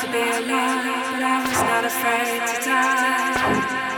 to be alone, but I was not afraid to die.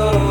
Oh.